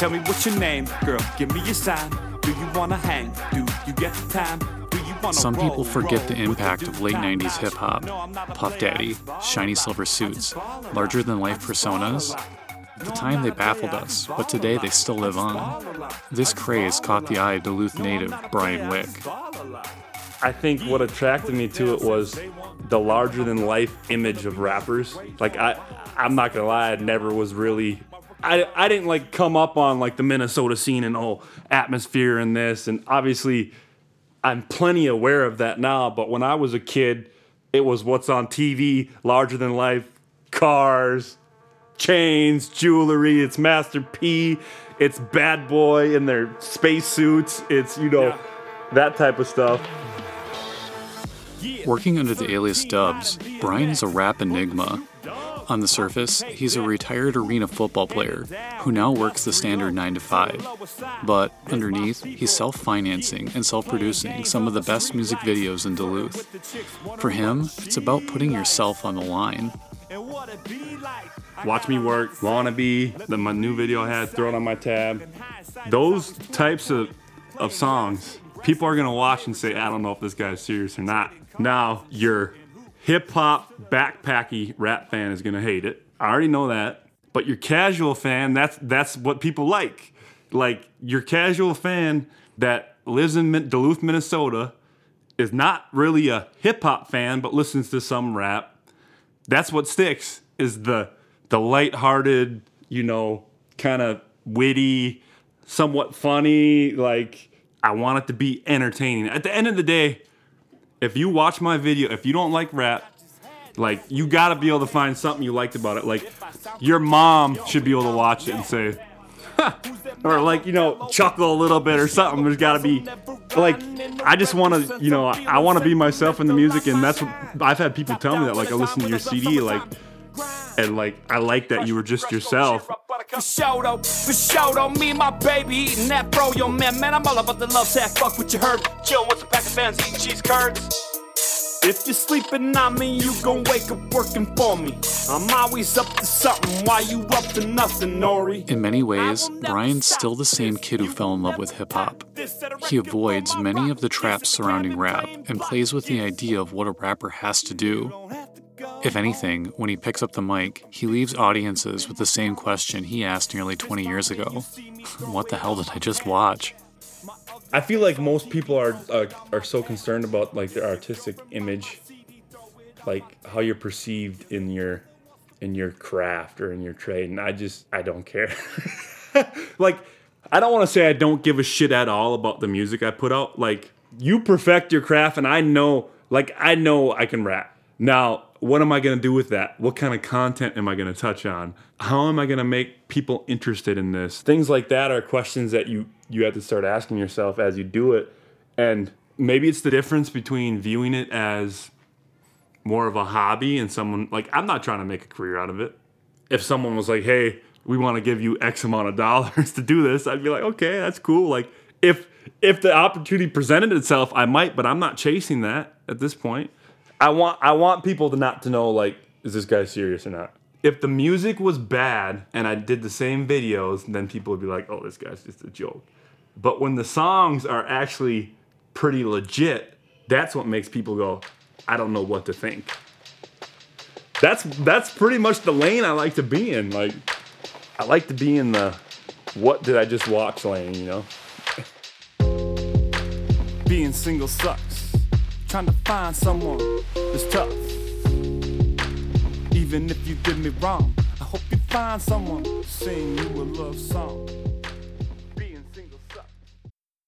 Tell me what's your name, girl. Give me your sign. Do you wanna hang? Do you get the time? Do you wanna Some people forget the impact of late 90s hip hop, No, I'm not a Puff. Daddy, shiny silver suits, larger than life personas. At the time, they baffled us, but today they still live on. This craze caught the eye of Duluth native Brian Wick. I think what attracted me to it was the larger than life image of rappers. Like I I'm not gonna lie, I never was really I, I didn't like come up on like the Minnesota scene and oh atmosphere and this and obviously I'm plenty aware of that now, but when I was a kid, it was what's on TV, larger than life, cars, chains, jewelry, it's Master P, it's Bad Boy in their spacesuits, it's you know that type of stuff. Working under the alias Dubs, Brian is a rap enigma. On the surface, he's a retired arena football player who now works the standard 9 to 5. But underneath, he's self financing and self producing some of the best music videos in Duluth. For him, it's about putting yourself on the line. Watch Me Work, Wannabe, the my new video I had, throw it on my tab. Those types of, of songs, people are gonna watch and say, I don't know if this guy's serious or not. Now, your hip hop backpacky rap fan is gonna hate it. I already know that. But your casual fan, that's that's what people like. Like your casual fan that lives in Duluth, Minnesota, is not really a hip hop fan, but listens to some rap that's what sticks is the the lighthearted, you know, kind of witty, somewhat funny, like I want it to be entertaining. At the end of the day, if you watch my video, if you don't like rap, like you got to be able to find something you liked about it. Like your mom should be able to watch it and say or like you know chuckle a little bit or something there's got to be like i just want to you know i, I want to be myself in the music and that's what i've had people tell me that like i listen to your cd like and like i like that you were just yourself For sure though, for sure though, me and my baby eating that bro, yo man, man, I'm all about the love sack, fuck what you heard, chill with some pack of fans, eating cheese curds. If you're sleeping on me, you gon' wake up working for me. I'm always up to something, why you up to nothing, Nori? In many ways, Brian's still the same kid who fell in love with hip hop. He avoids many of the traps surrounding rap and plays with the idea of what a rapper has to do. If anything, when he picks up the mic, he leaves audiences with the same question he asked nearly 20 years ago. What the hell did I just watch? i feel like most people are uh, are so concerned about like their artistic image like how you're perceived in your in your craft or in your trade and i just i don't care. Like i don't want to say i don't give a shit at all about the music i put out. Like you perfect your craft and i know like i know i can rap now what am i going to do with that what kind of content am i going to touch on how am i going to make people interested in this things like that are questions that you you have to start asking yourself as you do it and maybe it's the difference between viewing it as more of a hobby and someone like I'm not trying to make a career out of it. If someone was like, "Hey, we want to give you X amount of dollars to do this," I'd be like, "Okay, that's cool." Like if if the opportunity presented itself, I might, but I'm not chasing that at this point. I want I want people to not to know like is this guy serious or not. If the music was bad and I did the same videos, then people would be like, "Oh, this guy's just a joke." But when the songs are actually pretty legit, that's what makes people go, I don't know what to think. That's that's pretty much the lane I like to be in. Like I like to be in the what did I just watch lane, you know? Being single sucks. Trying to find someone is tough. Even if you did me wrong, I hope you find someone to sing you a love song.